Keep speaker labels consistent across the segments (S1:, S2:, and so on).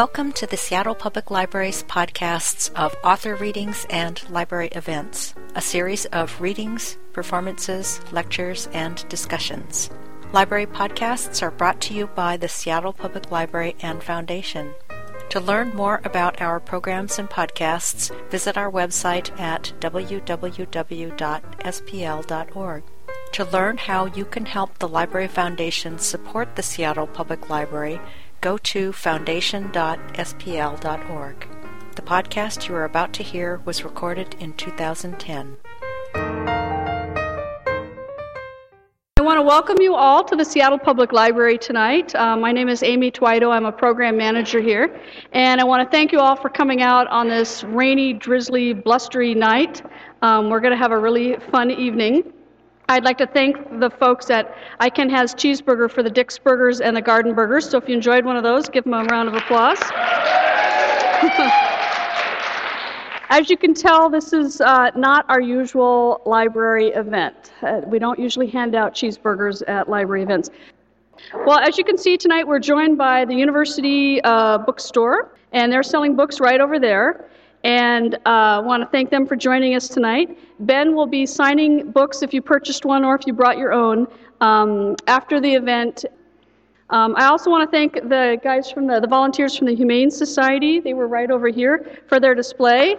S1: Welcome to the Seattle Public Library's podcasts of author readings and library events, a series of readings, performances, lectures, and discussions. Library podcasts are brought to you by the Seattle Public Library and Foundation. To learn more about our programs and podcasts, visit our website at www.spl.org. To learn how you can help the Library Foundation support the Seattle Public Library, go to foundation.spl.org. The podcast you are about to hear was recorded in 2010.
S2: I want to welcome you all to the Seattle Public Library tonight. Uh, my name is Amy Twido. I'm a program manager here. And I want to thank you all for coming out on this rainy, drizzly, blustery night. Um, we're going to have a really fun evening. I'd like to thank the folks at I Can Has Cheeseburger for the Dick's Burgers and the Garden Burgers. So if you enjoyed one of those, give them a round of applause. As you can tell, this is uh, not our usual library event. Uh, we don't usually hand out cheeseburgers at library events. Well, as you can see tonight, we're joined by the University uh, Bookstore, and they're selling books right over there and uh, want to thank them for joining us tonight. Ben will be signing books if you purchased one or if you brought your own um, after the event. Um, I also want to thank the guys from the, the volunteers from the Humane Society. They were right over here for their display.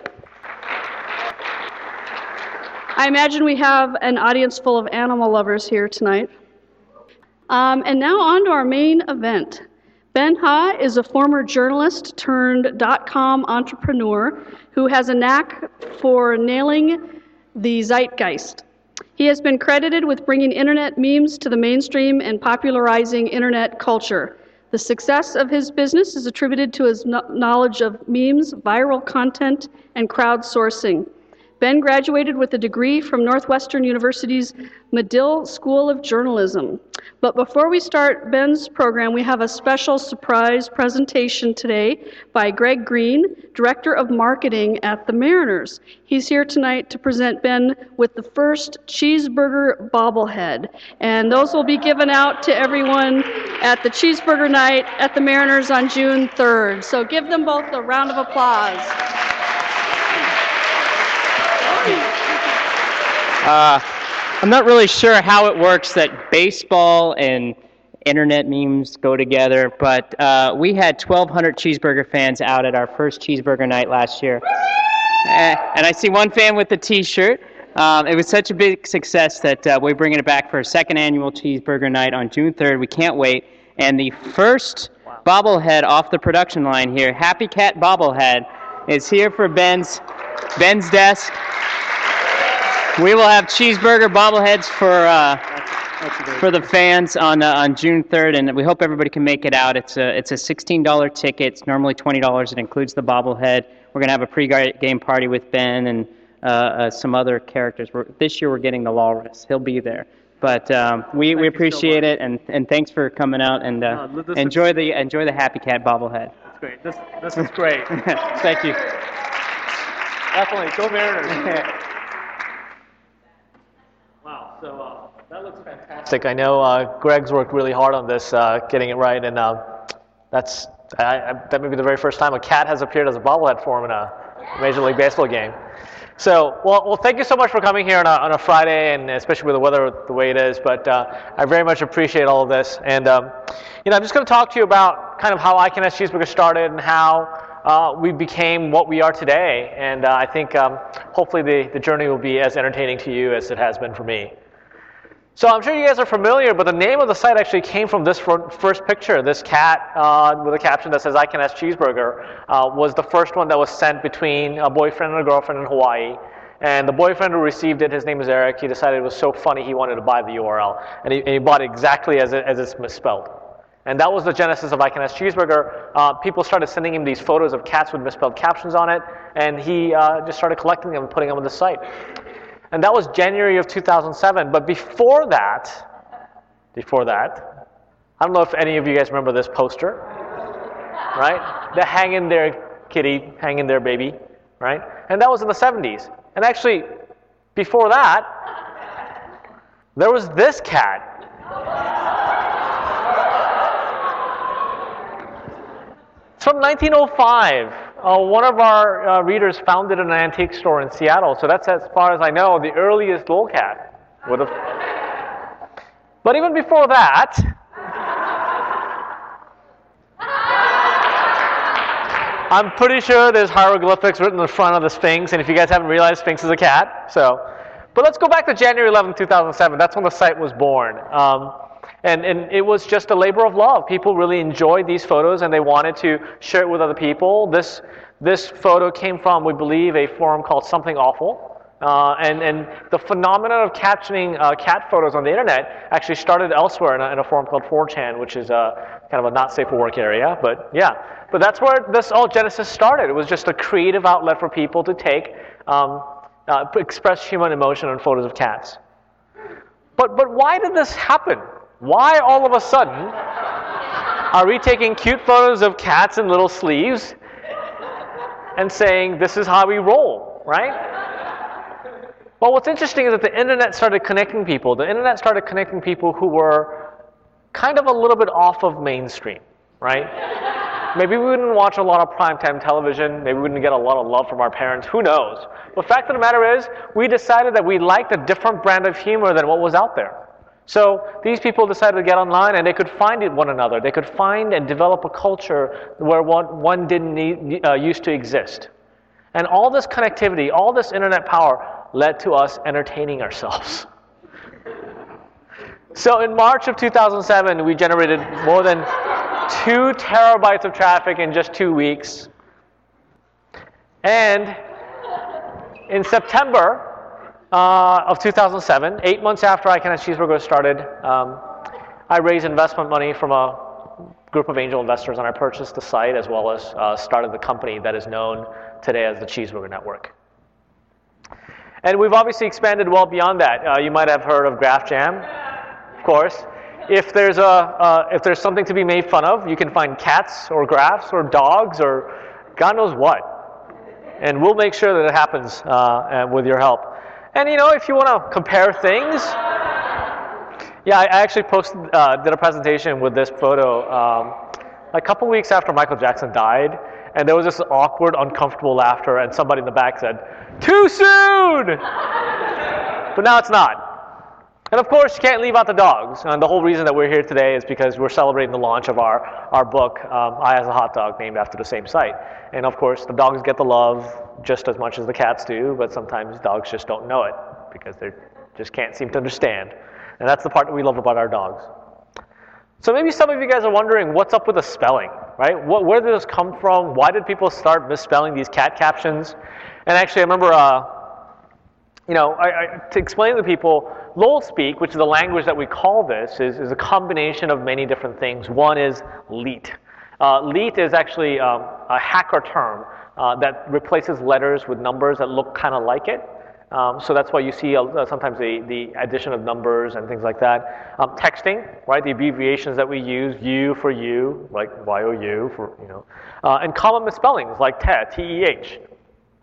S2: I imagine we have an audience full of animal lovers here tonight. Um, and now on to our main event. Ben Huh is a former journalist turned dot com entrepreneur who has a knack for nailing the zeitgeist. He has been credited with bringing internet memes to the mainstream and popularizing internet culture. The success of his business is attributed to his knowledge of memes, viral content, and crowdsourcing. Ben graduated with a degree from Northwestern University's Medill School of Journalism. But before we start Ben's program, we have a special surprise presentation today by Greg Green, Director of Marketing at the Mariners. He's here tonight to present Ben with the first cheeseburger bobblehead. And those will be given out to everyone at the cheeseburger night at the Mariners on June 3rd. So give them both a round of applause.
S3: Uh, I'm not really sure how it works that baseball and internet memes go together, but uh, we had 1,200 cheeseburger fans out at our first cheeseburger night last year. Uh, and I see one fan with a t shirt. Um, it was such a big success that uh, we're bringing it back for a second annual cheeseburger night on June 3rd. We can't wait. And the first bobblehead off the production line here, Happy Cat bobblehead, is here for Ben's Ben's desk. We will have cheeseburger bobbleheads for uh, for the fans on uh, on June 3rd, and we hope everybody can make it out. It's a it's a $16 ticket. It's normally $20. It includes the bobblehead. We're gonna have a pre-game party with Ben and uh, uh, some other characters. We're, this year we're getting the Walrus. He'll be there. But um, we, we appreciate so it, and, and thanks for coming out and uh, enjoy the enjoy the Happy Cat bobblehead.
S4: That's great. This this is great.
S3: Thank you.
S4: Definitely, go Mariners. So uh, that looks fantastic. I know uh, Greg's worked really hard on this, uh, getting it right, and uh, that's I, I, that may be the very first time a cat has appeared as a bobblehead form in a Major League Baseball game. So, well, well, thank you so much for coming here on a, on a Friday, and especially with the weather the way it is. But uh, I very much appreciate all of this, and um, you know, I'm just going to talk to you about kind of how I Can Has Cheeseburger started and how uh, we became what we are today. And uh, I think um, hopefully the, the journey will be as entertaining to you as it has been for me. So I'm sure you guys are familiar, but the name of the site actually came from this first picture. This cat uh, with a caption that says I can Has Cheeseburger" uh, was the first one that was sent between a boyfriend and a girlfriend in Hawaii. And the boyfriend who received it, his name is Eric. He decided it was so funny he wanted to buy the URL, and he, and he bought it exactly as, it, as it's misspelled. And that was the genesis of I Can Has Cheeseburger. Uh, people started sending him these photos of cats with misspelled captions on it, and he uh, just started collecting them and putting them on the site. And that was January of 2007. But before that, before that, I don't know if any of you guys remember this poster, right? The hang in there, kitty, hang in there, baby, right? And that was in the 70s. And actually, before that, there was this cat. It's from 1905. Uh, one of our uh, readers found it in an antique store in Seattle, so that's as far as I know the earliest lolcat would have. But even before that, I'm pretty sure there's hieroglyphics written in the front of the Sphinx, and if you guys haven't realized, Sphinx is a cat. So, but let's go back to January 11, 2007. That's when the site was born. Um, and, and it was just a labor of love. People really enjoyed these photos and they wanted to share it with other people. This, this photo came from, we believe, a forum called Something Awful. Uh, and, and the phenomenon of captioning uh, cat photos on the internet actually started elsewhere in a, in a forum called 4chan, which is a, kind of a not safe for work area. But yeah, but that's where this all Genesis started. It was just a creative outlet for people to take, um, uh, express human emotion on photos of cats. But, but why did this happen? Why all of a sudden are we taking cute photos of cats in little sleeves and saying this is how we roll, right? Well, what's interesting is that the internet started connecting people. The internet started connecting people who were kind of a little bit off of mainstream, right? Maybe we wouldn't watch a lot of primetime television. Maybe we wouldn't get a lot of love from our parents. Who knows? But fact of the matter is, we decided that we liked a different brand of humor than what was out there. So these people decided to get online and they could find one another. They could find and develop a culture where one, one didn't need, uh, used to exist. And all this connectivity, all this internet power led to us entertaining ourselves. So in March of 2007, we generated more than two terabytes of traffic in just two weeks. And in September, uh, of 2007, eight months after I Can Have Cheeseburger started, um, I raised investment money from a group of angel investors and I purchased the site as well as uh, started the company that is known today as the Cheeseburger Network. And we've obviously expanded well beyond that. Uh, you might have heard of Graph Jam, of course. If there's, a, uh, if there's something to be made fun of, you can find cats or graphs or dogs or God knows what. And we'll make sure that it happens uh, with your help. And you know, if you want to compare things, yeah, I actually posted, uh, did a presentation with this photo um, a couple weeks after Michael Jackson died, and there was this awkward, uncomfortable laughter, and somebody in the back said, "Too soon!" but now it's not. And of course, you can't leave out the dogs. And the whole reason that we're here today is because we're celebrating the launch of our, our book, um, I Has a Hot Dog, named after the same site. And of course, the dogs get the love just as much as the cats do, but sometimes dogs just don't know it because they just can't seem to understand. And that's the part that we love about our dogs. So maybe some of you guys are wondering what's up with the spelling, right? What, where did this come from? Why did people start misspelling these cat captions? And actually, I remember, uh, you know, I, I, to explain to people, Lol speak, which is the language that we call this, is, is a combination of many different things. One is leet. Uh, leet is actually um, a hacker term uh, that replaces letters with numbers that look kind of like it. Um, so that's why you see uh, sometimes the, the addition of numbers and things like that. Um, texting, right? The abbreviations that we use, U for you, like Y-O-U for, you know. Uh, and common misspellings like te, T-E-H.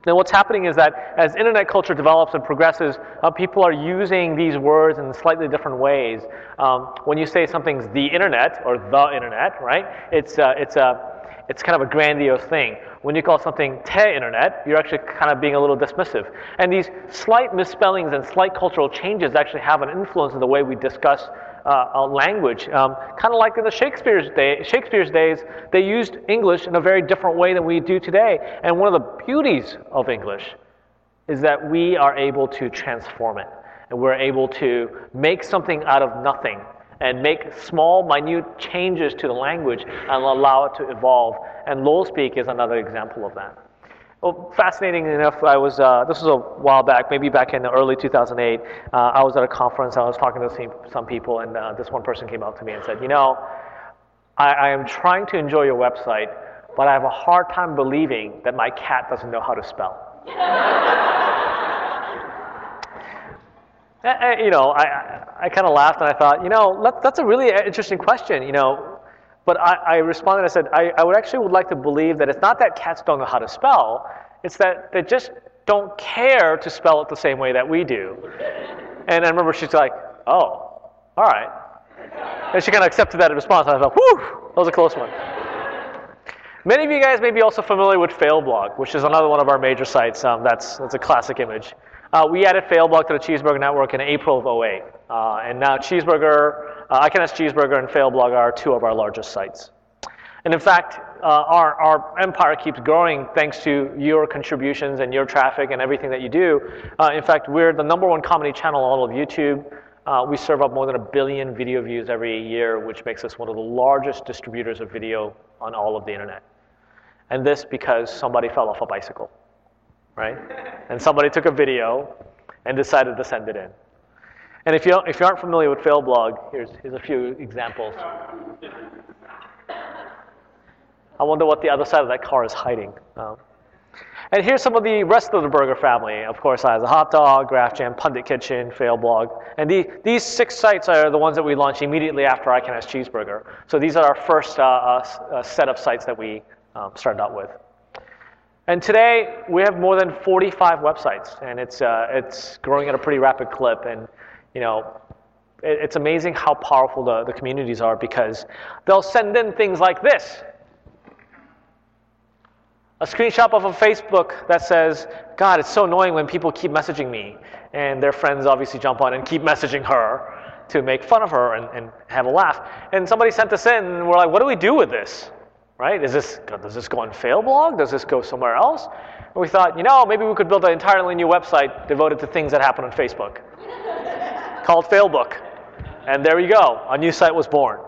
S4: Now what's happening is that as internet culture develops and progresses, uh, people are using these words in slightly different ways. Um, when you say something's the internet or the internet, right? It's, uh, it's a it's kind of a grandiose thing. When you call something te internet, you're actually kind of being a little dismissive. And these slight misspellings and slight cultural changes actually have an influence in the way we discuss uh, language. Um, kind of like in the Shakespeare's, day, Shakespeare's days, they used English in a very different way than we do today. And one of the beauties of English is that we are able to transform it. And we're able to make something out of nothing and make small, minute changes to the language and allow it to evolve. And Low LolSpeak is another example of that. Well, fascinating enough, I was, uh, this was a while back, maybe back in the early 2008. Uh, I was at a conference, I was talking to some, some people, and uh, this one person came up to me and said, You know, I, I am trying to enjoy your website, but I have a hard time believing that my cat doesn't know how to spell. you know, I, I kind of laughed and I thought, you know, that, that's a really interesting question, you know. But I, I responded, I said, I, I would actually would like to believe that it's not that cats don't know how to spell, it's that they just don't care to spell it the same way that we do. And I remember she's like, oh, all right. And she kind of accepted that response, and I thought, whew, that was a close one. Many of you guys may be also familiar with Failblog, which is another one of our major sites. Um, that's, that's a classic image. Uh, we added Failblog to the Cheeseburger Network in April of 08. Uh, and now Cheeseburger, uh, I Can Cheeseburger and Failblog are two of our largest sites. And in fact, uh, our, our empire keeps growing thanks to your contributions and your traffic and everything that you do. Uh, in fact, we're the number one comedy channel on all of YouTube. Uh, we serve up more than a billion video views every year, which makes us one of the largest distributors of video on all of the internet. And this because somebody fell off a bicycle, right? and somebody took a video and decided to send it in. And if you, if you aren't familiar with Failblog, here's, here's a few examples. I wonder what the other side of that car is hiding. Um, and here's some of the rest of the burger family. Of course, I have a hot dog, Graph Jam, Pundit Kitchen, Failblog. And the, these six sites are the ones that we launched immediately after I Can Cheeseburger. So these are our first uh, uh, uh, set of sites that we um, started out with. And today, we have more than 45 websites, and it's, uh, it's growing at a pretty rapid clip. And, you know, it, it's amazing how powerful the, the communities are because they'll send in things like this a screenshot of a Facebook that says, God, it's so annoying when people keep messaging me. And their friends obviously jump on and keep messaging her to make fun of her and, and have a laugh. And somebody sent this in, and we're like, what do we do with this? Right? Is this, does this go on Failblog? Does this go somewhere else? And we thought, you know, maybe we could build an entirely new website devoted to things that happen on Facebook called Failbook. And there you go, a new site was born.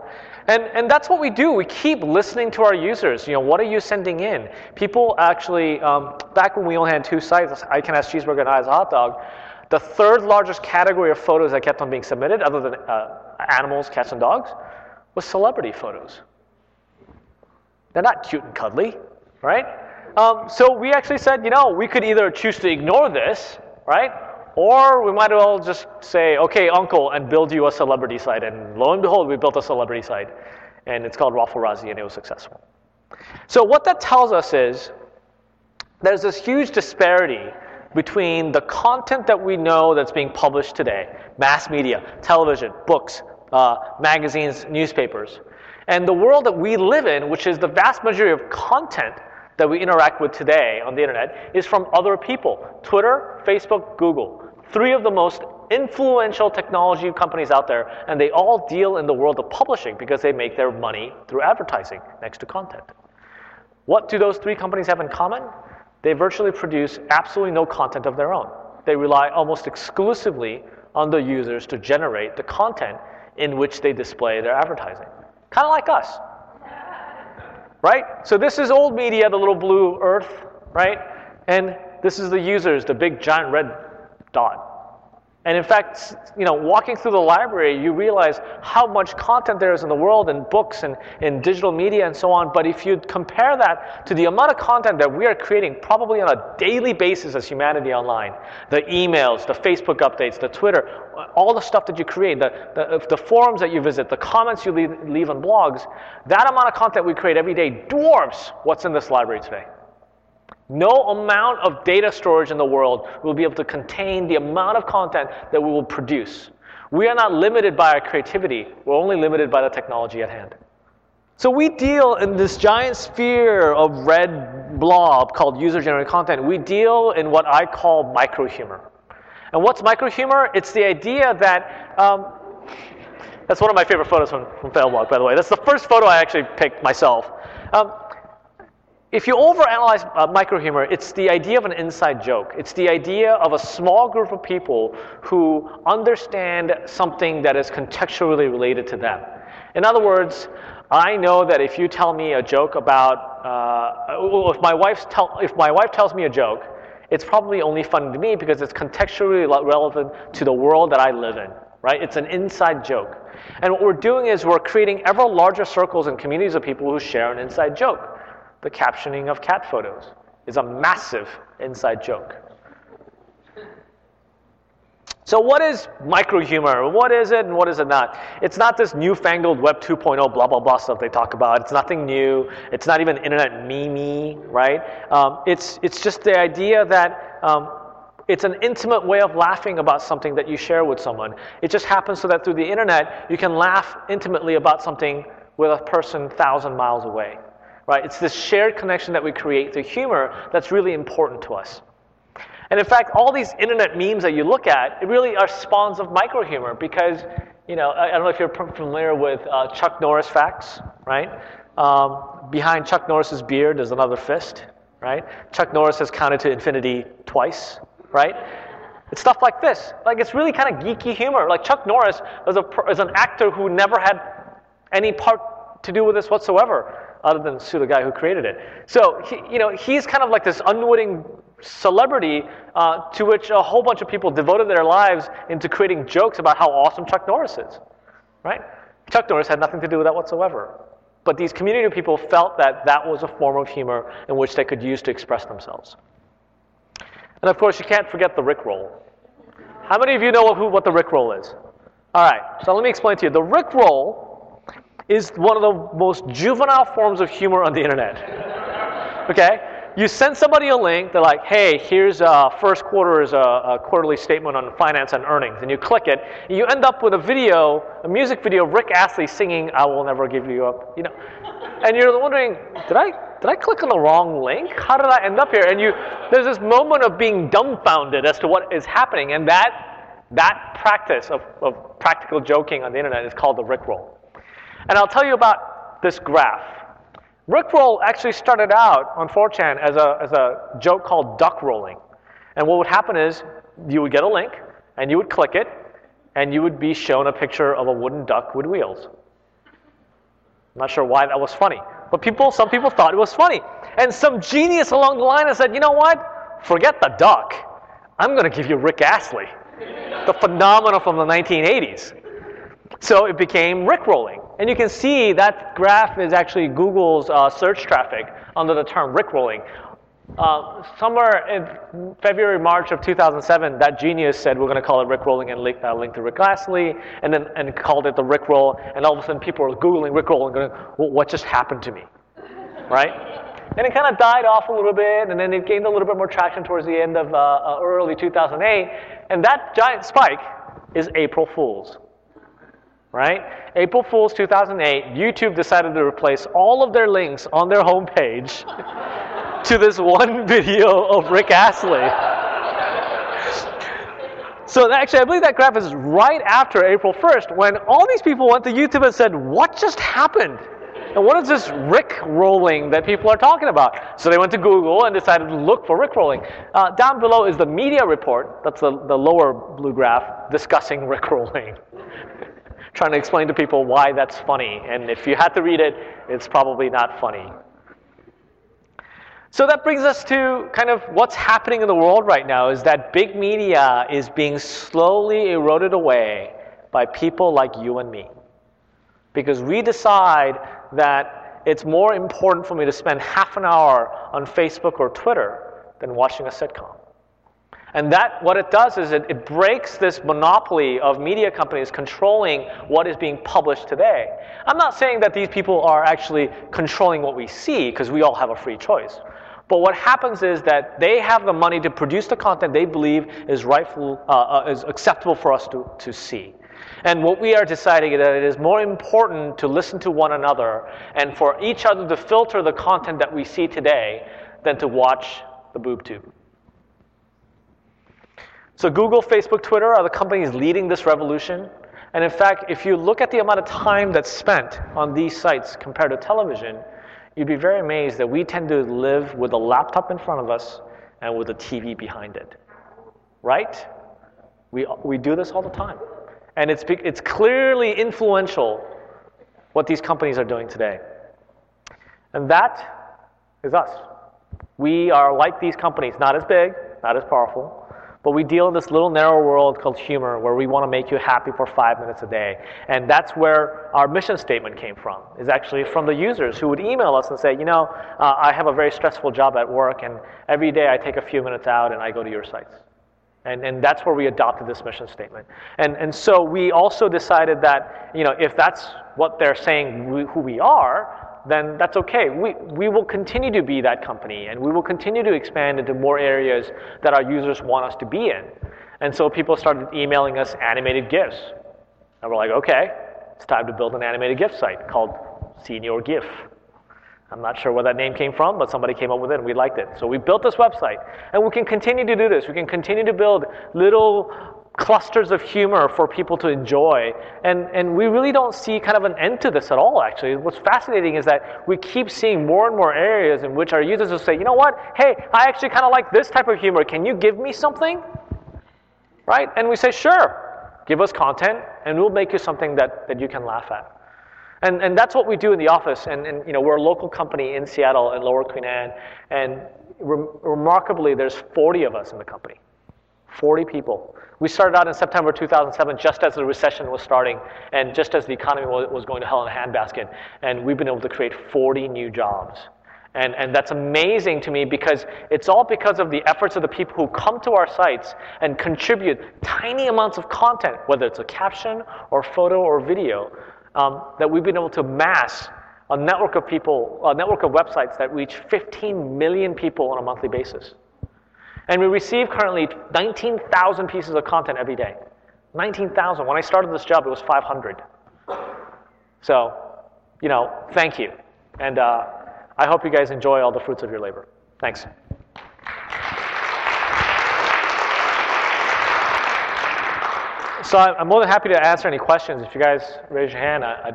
S4: And, and that's what we do. We keep listening to our users. You know, what are you sending in? People actually, um, back when we only had two sites, I Can Cheeseburger and I Hot Dog, the third largest category of photos that kept on being submitted, other than uh, animals, cats, and dogs, was celebrity photos. They're not cute and cuddly, right? Um, so we actually said, you know, we could either choose to ignore this, right? Or we might as well just say, okay, uncle, and build you a celebrity site. And lo and behold, we built a celebrity site. And it's called ROFLrazzi, and it was successful. So what that tells us is there's this huge disparity between the content that we know that's being published today, mass media, television, books, uh, magazines, newspapers, and the world that we live in, which is the vast majority of content that we interact with today on the internet, is from other people Twitter, Facebook, Google three of the most influential technology companies out there, and they all deal in the world of publishing because they make their money through advertising next to content. What do those three companies have in common? They virtually produce absolutely no content of their own. They rely almost exclusively on the users to generate the content in which they display their advertising. Kind of like us. Right? So this is old media, the little blue earth, right? And this is the users, the big giant red dot. And in fact, you know, walking through the library, you realize how much content there is in the world in books and in digital media and so on. But if you compare that to the amount of content that we are creating probably on a daily basis as humanity online, the emails, the Facebook updates, the Twitter, all the stuff that you create, the, the, the forums that you visit, the comments you leave, leave on blogs, that amount of content we create every day dwarfs what's in this library today. No amount of data storage in the world will be able to contain the amount of content that we will produce. We are not limited by our creativity, we're only limited by the technology at hand. So we deal in this giant sphere of red blob called user generated content. We deal in what I call micro humor. And what's micro humor? It's the idea that um, that's one of my favorite photos from, from Failblog, by the way. That's the first photo I actually picked myself. Um, if you overanalyze uh, microhumor, it's the idea of an inside joke. It's the idea of a small group of people who understand something that is contextually related to them. In other words, I know that if you tell me a joke about, uh, if, my wife tell, if my wife tells me a joke, it's probably only funny to me because it's contextually relevant to the world that I live in, right? It's an inside joke. And what we're doing is we're creating ever larger circles and communities of people who share an inside joke the captioning of cat photos is a massive inside joke. So, what is micro humor? What is it and what is it not? It's not this newfangled Web 2.0 blah blah blah stuff they talk about. It's nothing new. It's not even internet meme, right? Um, it's it's just the idea that um, it's an intimate way of laughing about something that you share with someone. It just happens so that through the internet you can laugh intimately about something with a person thousand miles away right? It's this shared connection that we create through humor that's really important to us. And in fact, all these internet memes that you look at, really are spawns of micro humor because, you know, I, I don't know if you're familiar with uh, Chuck Norris facts, right? Um, behind Chuck Norris's beard is another fist, right? Chuck Norris has counted to infinity twice, right? It's stuff like this. Like it's really kind of geeky humor. Like Chuck Norris was, a, was an actor who never had any part to do with this whatsoever, other than sue the guy who created it. So he, you know, he's kind of like this unwitting celebrity uh, to which a whole bunch of people devoted their lives into creating jokes about how awesome Chuck Norris is, right? Chuck Norris had nothing to do with that whatsoever. But these community people felt that that was a form of humor in which they could use to express themselves. And of course, you can't forget the Rickroll. How many of you know who, what the Rickroll is? All right, so let me explain to you. The Rickroll is one of the most juvenile forms of humor on the internet. okay? You send somebody a link, they're like, hey, here's uh, first quarter is a, a, quarterly statement on finance and earnings. And you click it, and you end up with a video, a music video of Rick Astley singing, I Will Never Give You Up. You know, and you're wondering, did I, did I click on the wrong link? How did I end up here? And you, there's this moment of being dumbfounded as to what is happening. And that, that practice of, of practical joking on the internet is called the Rickroll. And I'll tell you about this graph. Rickroll actually started out on 4chan as a, as a joke called duck rolling. And what would happen is you would get a link, and you would click it, and you would be shown a picture of a wooden duck with wheels. I'm not sure why that was funny. But people, some people thought it was funny. And some genius along the line said, you know what? Forget the duck. I'm going to give you Rick Astley, the phenomenon from the 1980s. So it became Rickrolling. And you can see that graph is actually Google's uh, search traffic under the term Rickrolling. Uh, somewhere in February, March of 2007, that genius said we're going to call it Rickrolling and link, uh, link to Rick Astley, and then and called it the Rickroll. And all of a sudden, people were googling Rickroll and going, well, "What just happened to me?" Right? And it kind of died off a little bit, and then it gained a little bit more traction towards the end of uh, uh early 2008. And that giant spike is April Fool's right? April Fool's 2008, YouTube decided to replace all of their links on their homepage to this one video of Rick Astley. so actually, I believe that graph is right after April 1st when all these people went to YouTube and said, what just happened? And what is this Rick rolling that people are talking about? So they went to Google and decided to look for Rick rolling. Uh, down below is the media report, that's the, the lower blue graph, discussing Rick rolling trying to explain to people why that's funny. And if you had to read it, it's probably not funny. So that brings us to kind of what's happening in the world right now is that big media is being slowly eroded away by people like you and me. Because we decide that it's more important for me to spend half an hour on Facebook or Twitter than watching a sitcom. And that, what it does is it, it breaks this monopoly of media companies controlling what is being published today. I'm not saying that these people are actually controlling what we see, because we all have a free choice. But what happens is that they have the money to produce the content they believe is rightful, uh, uh, is acceptable for us to, to see. And what we are deciding is that it is more important to listen to one another and for each other to filter the content that we see today than to watch the boob tube. So Google, Facebook, Twitter are the companies leading this revolution. And in fact, if you look at the amount of time that's spent on these sites compared to television, you'd be very amazed that we tend to live with a laptop in front of us and with a TV behind it. Right? We, we do this all the time. And it's, it's clearly influential what these companies are doing today. And that is us. We are like these companies, not as big, not as powerful, but we deal in this little narrow world called humor where we want to make you happy for five minutes a day. And that's where our mission statement came from, is actually from the users who would email us and say, you know, uh, I have a very stressful job at work, and every day I take a few minutes out and I go to your sites. And, and that's where we adopted this mission statement. And, and so we also decided that, you know, if that's what they're saying we, who we are, then that's okay. We, we will continue to be that company and we will continue to expand into more areas that our users want us to be in. And so people started emailing us animated GIFs. And we're like, okay, it's time to build an animated GIF site called Senor GIF. I'm not sure where that name came from, but somebody came up with it and we liked it. So we built this website. And we can continue to do this. We can continue to build little clusters of humor for people to enjoy. And, and we really don't see kind of an end to this at all, actually. What's fascinating is that we keep seeing more and more areas in which our users will say, you know what? Hey, I actually kind of like this type of humor. Can you give me something? Right? And we say, sure. Give us content, and we'll make you something that, that you can laugh at. And, and that's what we do in the office. And, and you know, we're a local company in Seattle in Lower Queen Anne. And re- remarkably, there's 40 of us in the company. 40 people. We started out in September 2007 just as the recession was starting and just as the economy was going to hell in a handbasket. And we've been able to create 40 new jobs. And, and that's amazing to me because it's all because of the efforts of the people who come to our sites and contribute tiny amounts of content, whether it's a caption or photo or video, um, that we've been able to mass a network of people, a network of websites that reach 15 million people on a monthly basis. And we receive currently 19,000 pieces of content every day. 19,000. When I started this job, it was 500. So, you know, thank you. And uh, I hope you guys enjoy all the fruits of your labor. Thanks. So I'm more than happy to answer any questions. If you guys raise your hand, I, I...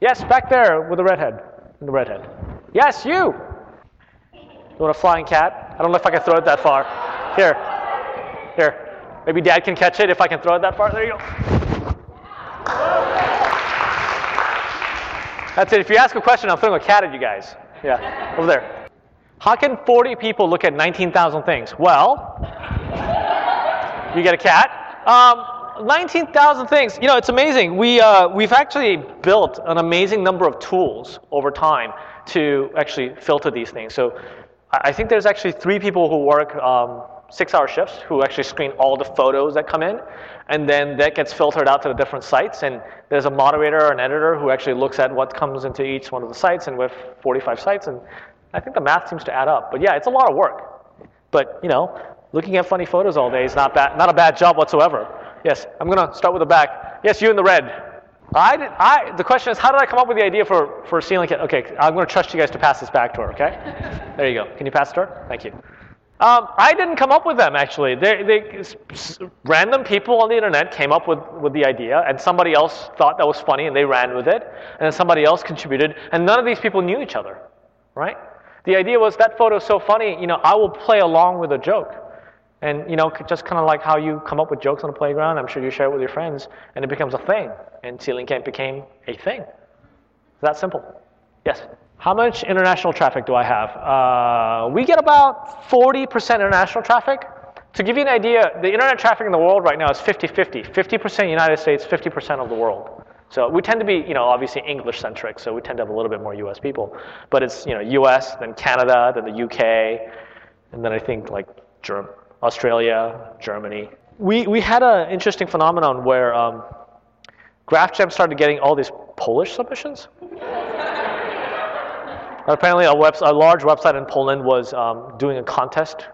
S4: yes, back there with the redhead, the redhead. Yes, you. You want a flying cat? I don't know if I can throw it that far. Here, here. Maybe Dad can catch it if I can throw it that far. There you go. That's it. If you ask a question, I'm throwing a cat at you guys. Yeah, over there. How can 40 people look at 19,000 things? Well, you get a cat. Um, 19,000 things. You know, it's amazing. We, uh, we've actually built an amazing number of tools over time to actually filter these things. So I think there's actually three people who work um, six hour shifts who actually screen all the photos that come in. And then that gets filtered out to the different sites. And there's a moderator or an editor who actually looks at what comes into each one of the sites. And with 45 sites, and I think the math seems to add up. But yeah, it's a lot of work. But, you know, looking at funny photos all day is not, bad, not a bad job whatsoever. Yes, I'm going to start with the back. Yes, you in the red. I, did, I, the question is, how did I come up with the idea for, for Ceiling Cat? Okay, I'm going to trust you guys to pass this back to her, okay? there you go. Can you pass it to her? Thank you. Um, I didn't come up with them, actually. They, they, random people on the internet came up with, with the idea, and somebody else thought that was funny, and they ran with it, and then somebody else contributed, and none of these people knew each other, right? The idea was that photo is so funny, you know, I will play along with a joke. And you know, just kind of like how you come up with jokes on the playground, I'm sure you share it with your friends, and it becomes a thing. And Ceiling Cat became a thing. That simple. Yes. How much international traffic do I have? Uh, we get about 40% international traffic. To give you an idea, the internet traffic in the world right now is 50-50. 50% United States, 50% of the world. So we tend to be, you know, obviously English centric, so we tend to have a little bit more US people. But it's, you know, US, then Canada, then the UK, and then I think like Germany. Australia, Germany. We, we had an interesting phenomenon where um, GraphJam started getting all these Polish submissions. apparently, a, web, a, large website in Poland was um, doing a contest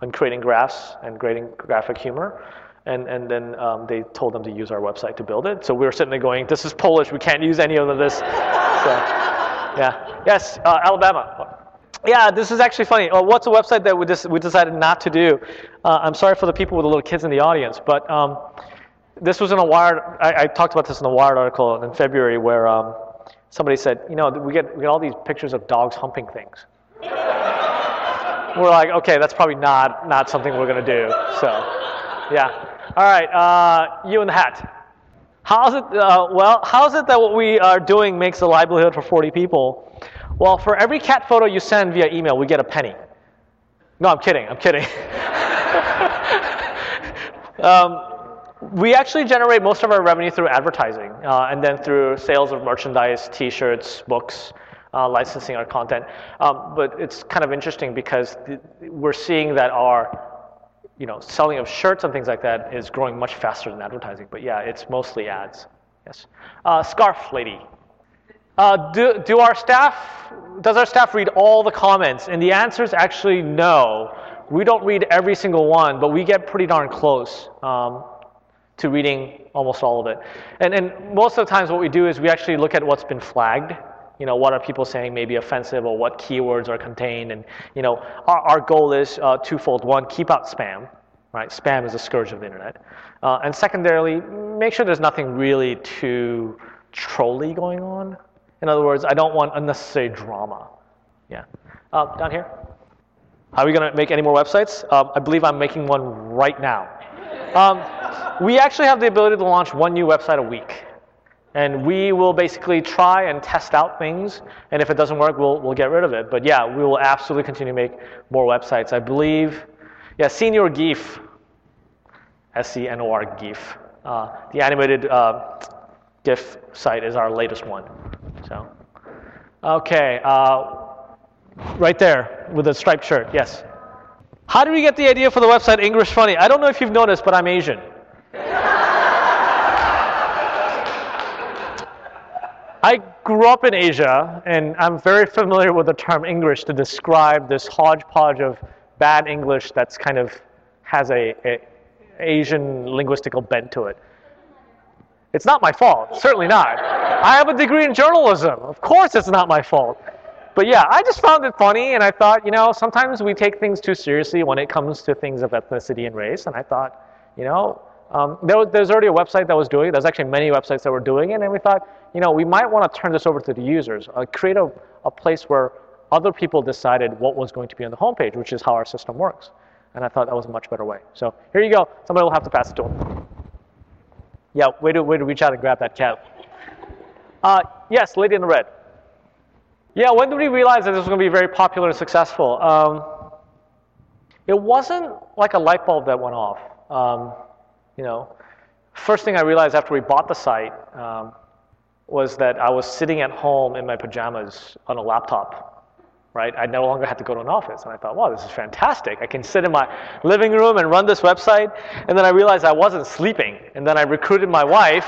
S4: on creating graphs and creating graphic humor. And, and then um, they told them to use our website to build it. So we were sitting there going, this is Polish, we can't use any of this. so, yeah. Yes, uh, Alabama. Yeah, this is actually funny. Uh, what's a website that we, just, we decided not to do? Uh, I'm sorry for the people with the little kids in the audience, but um, this was in a Wired. I, I, talked about this in a Wired article in February where um, somebody said, you know, we get, we get all these pictures of dogs humping things. we're like, okay, that's probably not, not something we're to do. So, yeah. All right, uh, you in the hat. How's it, uh, well, how's it that what we are doing makes a livelihood for 40 people? Well, for every cat photo you send via email, we get a penny. No, I'm kidding. I'm kidding. um, we actually generate most of our revenue through advertising uh, and then through sales of merchandise, t shirts, books, uh, licensing our content. Um, but it's kind of interesting because th- we're seeing that our you know, selling of shirts and things like that is growing much faster than advertising. But yeah, it's mostly ads. Yes. Uh, scarf lady. Uh, do, do our staff, does our staff read all the comments? And the answer is actually no. We don't read every single one, but we get pretty darn close um, to reading almost all of it. And, and most of the times what we do is we actually look at what's been flagged. you know, what are people saying may be offensive or what keywords are contained. And, you know, our, our goal is uh, twofold. One, keep out spam, right? Spam is a scourge of the internet. Uh, and secondarily, make sure there's nothing really too trolly going on. In other words, I don't want unnecessary drama. Yeah. Uh, down here. Are we going to make any more websites? Um, I believe I'm making one right now. Um, we actually have the ability to launch one new website a week. And we will basically try and test out things, and if it doesn't work, we'll, we'll get rid of it. But yeah, we will absolutely continue to make more websites. I believe, yeah, Senor GIF, S-C-N-O-R GIF, uh, the animated uh, GIF site is our latest one. So, okay, uh, right there with the striped shirt, yes. How did we get the idea for the website Engrish Funny? I don't know if you've noticed, but I'm Asian. I grew up in Asia, and I'm very familiar with the term Engrish to describe this hodgepodge of bad English that's kind of has a, a Asian linguistical bent to it. It's not my fault, certainly not. I have a degree in journalism. Of course, it's not my fault. But yeah, I just found it funny, and I thought, you know, sometimes we take things too seriously when it comes to things of ethnicity and race, and I thought, you know, um, there was, there's already a website that was doing it. There's actually many websites that were doing it, and we thought, you know, we might want to turn this over to the users, uh, create a, a place where other people decided what was going to be on the homepage, which is how our system works. And I thought that was a much better way. So here you go. Somebody will have to pass it to him. Yeah, way to, way to reach out and grab that cat. Uh, yes, lady in the red. Yeah, when did we realize that this was going to be very popular and successful? Um, it wasn't like a light bulb that went off. Um, you know, first thing I realized after we bought the site um, was that I was sitting at home in my pajamas on a laptop. Right, I no longer had to go to an office, and I thought, wow, this is fantastic. I can sit in my living room and run this website. And then I realized I wasn't sleeping, and then I recruited my wife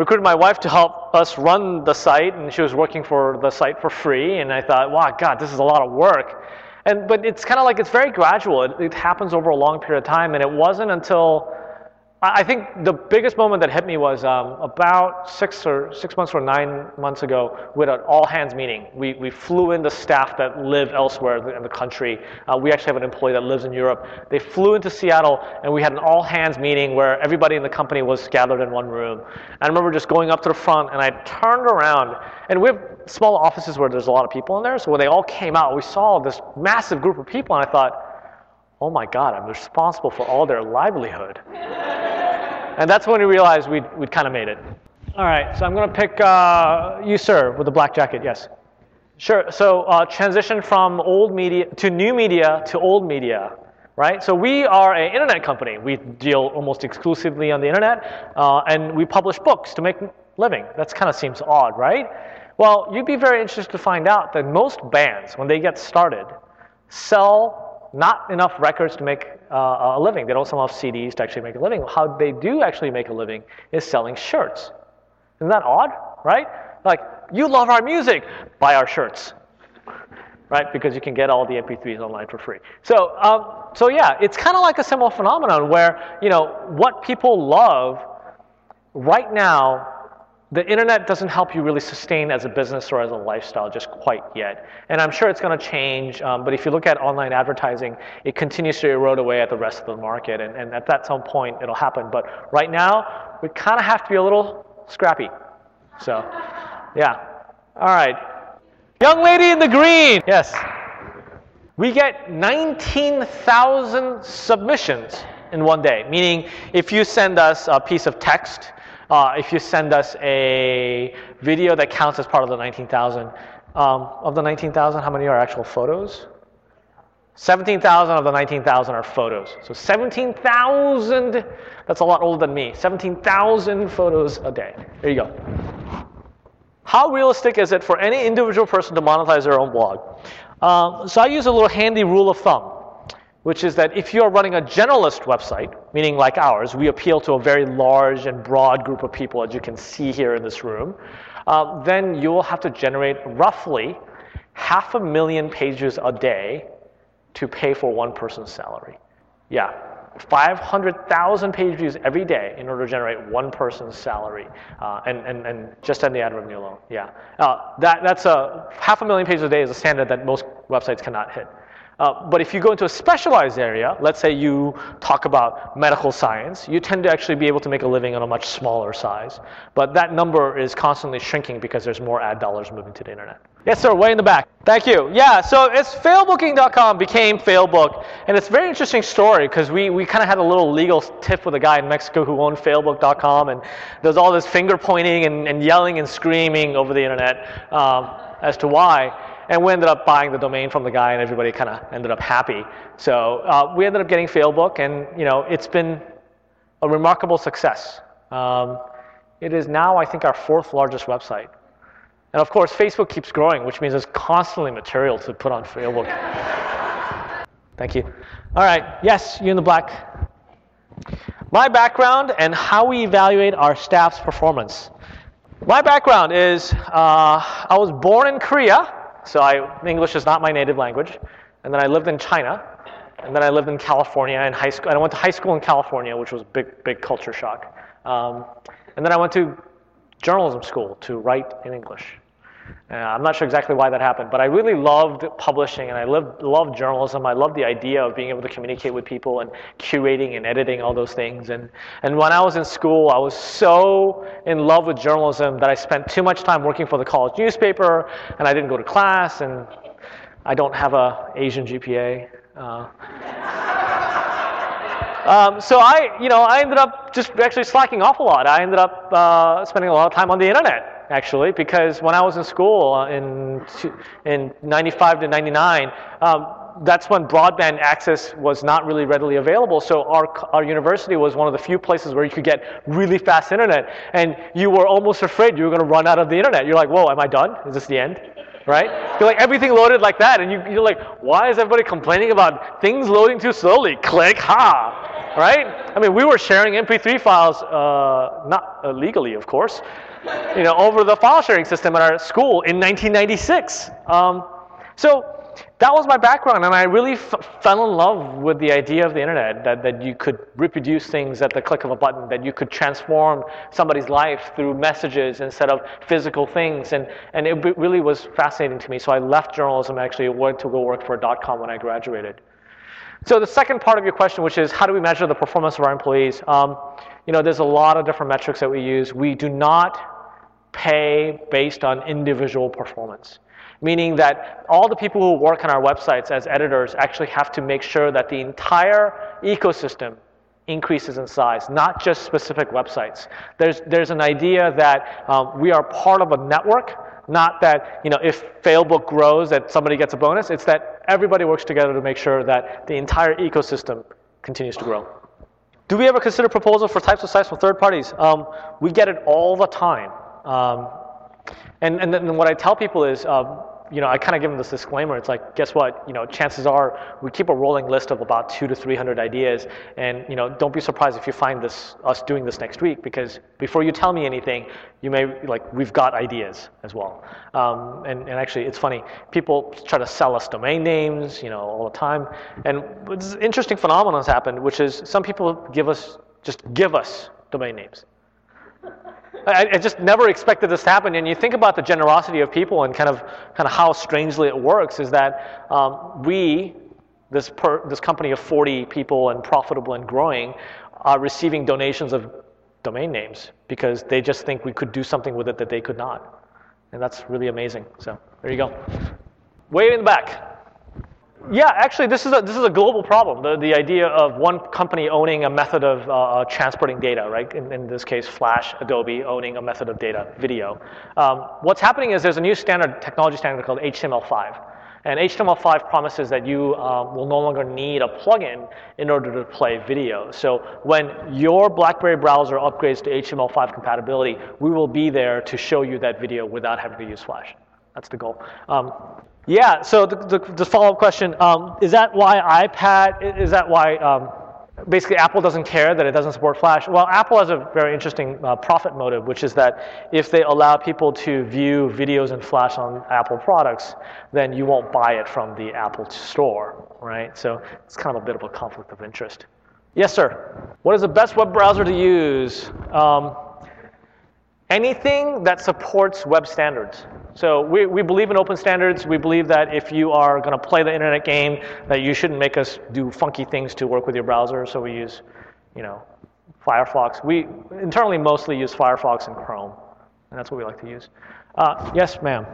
S4: recruited my wife to help us run the site, and she was working for the site for free. And I thought, wow, God, this is a lot of work. And but it's kind of like it's very gradual. It, it, happens over a long period of time, and it wasn't until I think the biggest moment that hit me was um, about six or six months or nine months ago with an all hands meeting. We, we flew in the staff that live elsewhere in the country. Uh, we actually have an employee that lives in Europe. They flew into Seattle and we had an all hands meeting where everybody in the company was gathered in one room. I remember just going up to the front and I turned around and we have small offices where there's a lot of people in there. So when they all came out, we saw this massive group of people and I thought, oh my God, I'm responsible for all their livelihood. And that's when we realized we'd, we'd kind of made it. All right, so I'm going to pick uh, you, sir, with the black jacket. Yes. Sure. So uh, transition from old media to new media to old media, right? So we are an internet company. We deal almost exclusively on the internet, uh, and we publish books to make living. That kind of seems odd, right? Well, you'd be very interested to find out that most bands, when they get started, sell not enough records to make uh, a living. They don't sell enough CDs to actually make a living. How they do actually make a living is selling shirts. Isn't that odd, right? Like, you love our music, buy our shirts, right? Because you can get all the MP3s online for free. So, um, so yeah, it's kind of like a similar phenomenon where, you know, what people love right now the internet doesn't help you really sustain as a business or as a lifestyle just quite yet. And I'm sure it's going to change, um, but if you look at online advertising, it continues to erode away at the rest of the market. And, and at that some point, it'll happen. But right now, we kind of have to be a little scrappy. So, yeah. All right. Young lady in the green. Yes. We get 19,000 submissions in one day, meaning if you send us a piece of text, uh, if you send us a video that counts as part of the 19,000, um, of the 19,000, how many are actual photos? 17,000 of the 19,000 are photos. So 17,000, that's a lot older than me. 17,000 photos a day. There you go. How realistic is it for any individual person to monetize their own blog? Um, so I use a little handy rule of thumb which is that if you're running a generalist website, meaning like ours, we appeal to a very large and broad group of people, as you can see here in this room, uh, then you will have to generate roughly half a million pages a day to pay for one person's salary. Yeah, 500,000 page views every day in order to generate one person's salary, uh, and, and, and just on the ad revenue alone. Yeah, uh, that, that's a half a million pages a day is a standard that most websites cannot hit. Uh, but if you go into a specialized area, let's say you talk about medical science, you tend to actually be able to make a living on a much smaller size. But that number is constantly shrinking because there's more ad dollars moving to the internet. Yes, sir, way in the back. Thank you. Yeah, so it's failbooking.com became Failbook. And it's a very interesting story because we, we kind of had a little legal tiff with a guy in Mexico who owned failbook.com. And there's all this finger pointing and, and yelling and screaming over the internet um, as to why. And we ended up buying the domain from the guy, and everybody kind of ended up happy. So uh, we ended up getting Failbook, and you know it's been a remarkable success. Um, it is now, I think, our fourth largest website. And of course, Facebook keeps growing, which means there's constantly material to put on Failbook. Thank you. All right, yes, you in the black. My background and how we evaluate our staff's performance. My background is uh, I was born in Korea so I, English is not my native language. And then I lived in China. And then I lived in California in high school. And I went to high school in California, which was a big, big culture shock. Um, and then I went to journalism school to write in English. Uh, I'm not sure exactly why that happened, but I really loved publishing and I loved, journalism. I loved the idea of being able to communicate with people and curating and editing all those things. And, and when I was in school, I was so in love with journalism that I spent too much time working for the college newspaper and I didn't go to class and I don't have a Asian GPA. Uh, um, so I, you know, I ended up just actually slacking off a lot. I ended up uh, spending a lot of time on the internet actually, because when I was in school uh, in, in 95 to 99, um, that's when broadband access was not really readily available. So our, our university was one of the few places where you could get really fast internet. And you were almost afraid you were going to run out of the internet. You're like, whoa, am I done? Is this the end? Right? You're like, everything loaded like that. And you, you're like, why is everybody complaining about things loading too slowly? Click, ha. Right? I mean, we were sharing MP3 files, uh, not uh, legally, of course, you know, over the file sharing system at our school in 1996. Um, so that was my background, and I really fell in love with the idea of the internet that, that you could reproduce things at the click of a button, that you could transform somebody's life through messages instead of physical things. And, and it really was fascinating to me. So I left journalism actually went to go work for dot com when I graduated. So the second part of your question, which is how do we measure the performance of our employees? Um, you know, there's a lot of different metrics that we use. We do not pay based on individual performance, meaning that all the people who work on our websites as editors actually have to make sure that the entire ecosystem increases in size, not just specific websites. There's, there's an idea that um, we are part of a network, not that you know, if Failbook grows that somebody gets a bonus. It's that everybody works together to make sure that the entire ecosystem continues to grow. Do we ever consider proposals for types of sites from third parties? Um, we get it all the time. Um, and, and then what I tell people is, um, you know, I kind of give them this disclaimer. It's like, guess what? You know, chances are we keep a rolling list of about two to three hundred ideas, and you know, don't be surprised if you find this us doing this next week because before you tell me anything, you may like we've got ideas as well. Um, and, and actually, it's funny. People try to sell us domain names, you know, all the time. And this interesting phenomenon has happened, which is some people give us just give us domain names. I, I, just never expected this to happen. And you think about the generosity of people and kind of, kind of how strangely it works is that um, we, this, per, this company of 40 people and profitable and growing, are receiving donations of domain names because they just think we could do something with it that they could not. And that's really amazing. So there you go. Way in the back. Yeah, actually, this is a, this is a global problem. The, the idea of one company owning a method of uh, uh, transporting data, right? In, in, this case, Flash, Adobe owning a method of data, video. Um, what's happening is there's a new standard, technology standard called HTML5. And HTML5 promises that you um, will no longer need a plugin in order to play video. So when your BlackBerry browser upgrades to HTML5 compatibility, we will be there to show you that video without having to use Flash. That's the goal. Um, yeah, so the, the, the follow-up question, um, is that why iPad, is that why um, basically Apple doesn't care that it doesn't support Flash? Well, Apple has a very interesting uh, profit motive, which is that if they allow people to view videos in Flash on Apple products, then you won't buy it from the Apple store, right? So it's kind of a bit of a conflict of interest. Yes, sir. What is the best web browser to use? Um, anything that supports web standards. So we, we believe in open standards. We believe that if you are going to play the internet game, that you shouldn't make us do funky things to work with your browser. So we use, you know, Firefox. We internally mostly use Firefox and Chrome, and that's what we like to use. Uh, yes, ma'am.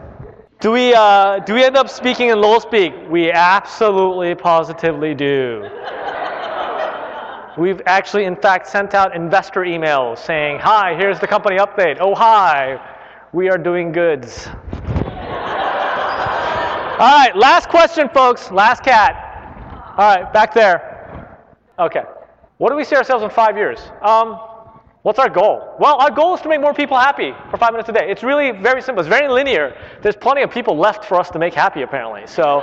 S4: Do we, uh, do we end up speaking in LOL speak? We absolutely positively do. We've actually, in fact, sent out investor emails saying, Hi, here's the company update. Oh, hi, we are doing goods. All right, last question, folks. Last cat. All right, back there. Okay. What do we see ourselves in five years? Um, What's our goal? Well, our goal is to make more people happy for five minutes a day. It's really very simple. It's very linear. There's plenty of people left for us to make happy, apparently. So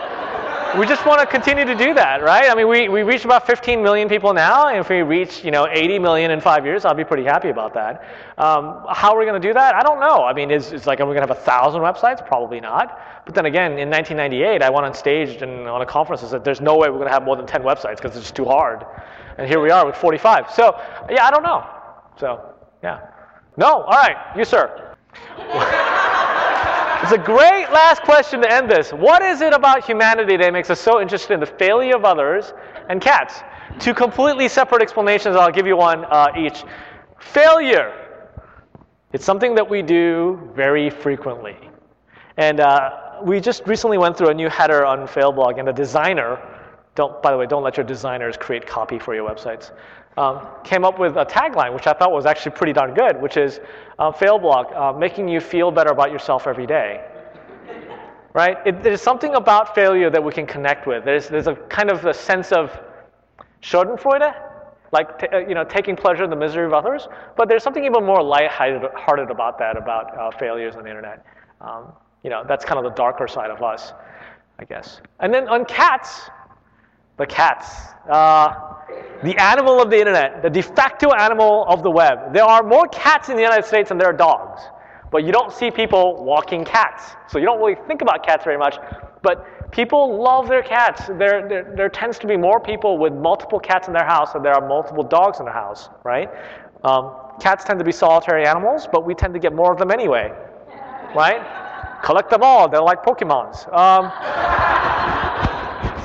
S4: we just want to continue to do that, right? I mean, we, we reached about 15 million people now, and if we reach, you know, 80 million in five years, I'll be pretty happy about that. Um, how are we going to do that? I don't know. I mean, is it's like, are we going to have a thousand websites? Probably not. But then again, in 1998, I went on stage and on a conference and said, there's no way we're going to have more than 10 websites because it's just too hard. And here we are with 45. So, yeah, I don't know. So, yeah. No? All right. You, sir. it's a great last question to end this. What is it about humanity that makes us so interested in the failure of others and cats? Two completely separate explanations. I'll give you one uh, each. Failure. It's something that we do very frequently. And uh, we just recently went through a new header on Failblog, and the designer, don't, by the way, don't let your designers create copy for your websites um, came up with a tagline, which I thought was actually pretty darn good, which is uh, Failblog, uh, making you feel better about yourself every day. Right? It, there's something about failure that we can connect with. There's, there's a kind of a sense of Schadenfreude, like t- uh, you know, taking pleasure in the misery of others. But there's something even more light-hearted about that, about uh, failures on the internet. Um, you know, that's kind of the darker side of us, I guess. And then on cats, the cats. Uh, the animal of the internet, the de facto animal of the web. There are more cats in the United States than there are dogs, but you don't see people walking cats. So you don't really think about cats very much, but people love their cats. There, there, there tends to be more people with multiple cats in their house than there are multiple dogs in their house, right? Um, cats tend to be solitary animals, but we tend to get more of them anyway, right? Collect them all. They're like Pokemons. Um,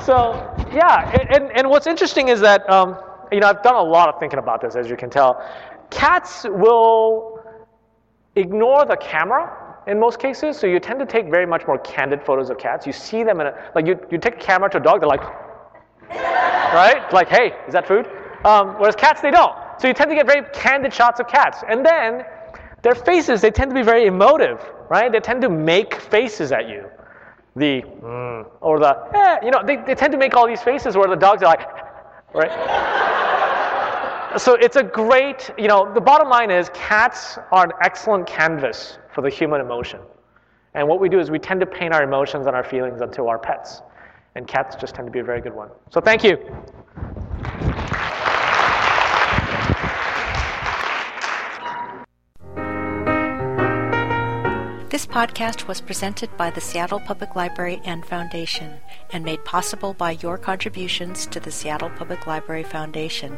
S4: so yeah, and, and what's interesting is that um, you know, I've done a lot of thinking about this, as you can tell. Cats will ignore the camera in most cases, so you tend to take very much more candid photos of cats. You see them in a, like you, you take a camera to a dog, they're like, right? Like, hey, is that food? Um, whereas cats, they don't. So you tend to get very candid shots of cats. And then their faces, they tend to be very emotive, right? They tend to make faces at you. The, mm, or the, eh, you know, they, they tend to make all these faces where the dogs are like, right? so it's a great, you know, the bottom line is cats are an excellent canvas for the human emotion. And what we do is we tend to paint our emotions and our feelings onto our pets. And cats just tend to be a very good one. So thank you.
S1: This podcast was presented by the Seattle Public Library and Foundation and made possible by your contributions to the Seattle Public Library Foundation.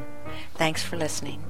S1: Thanks for listening.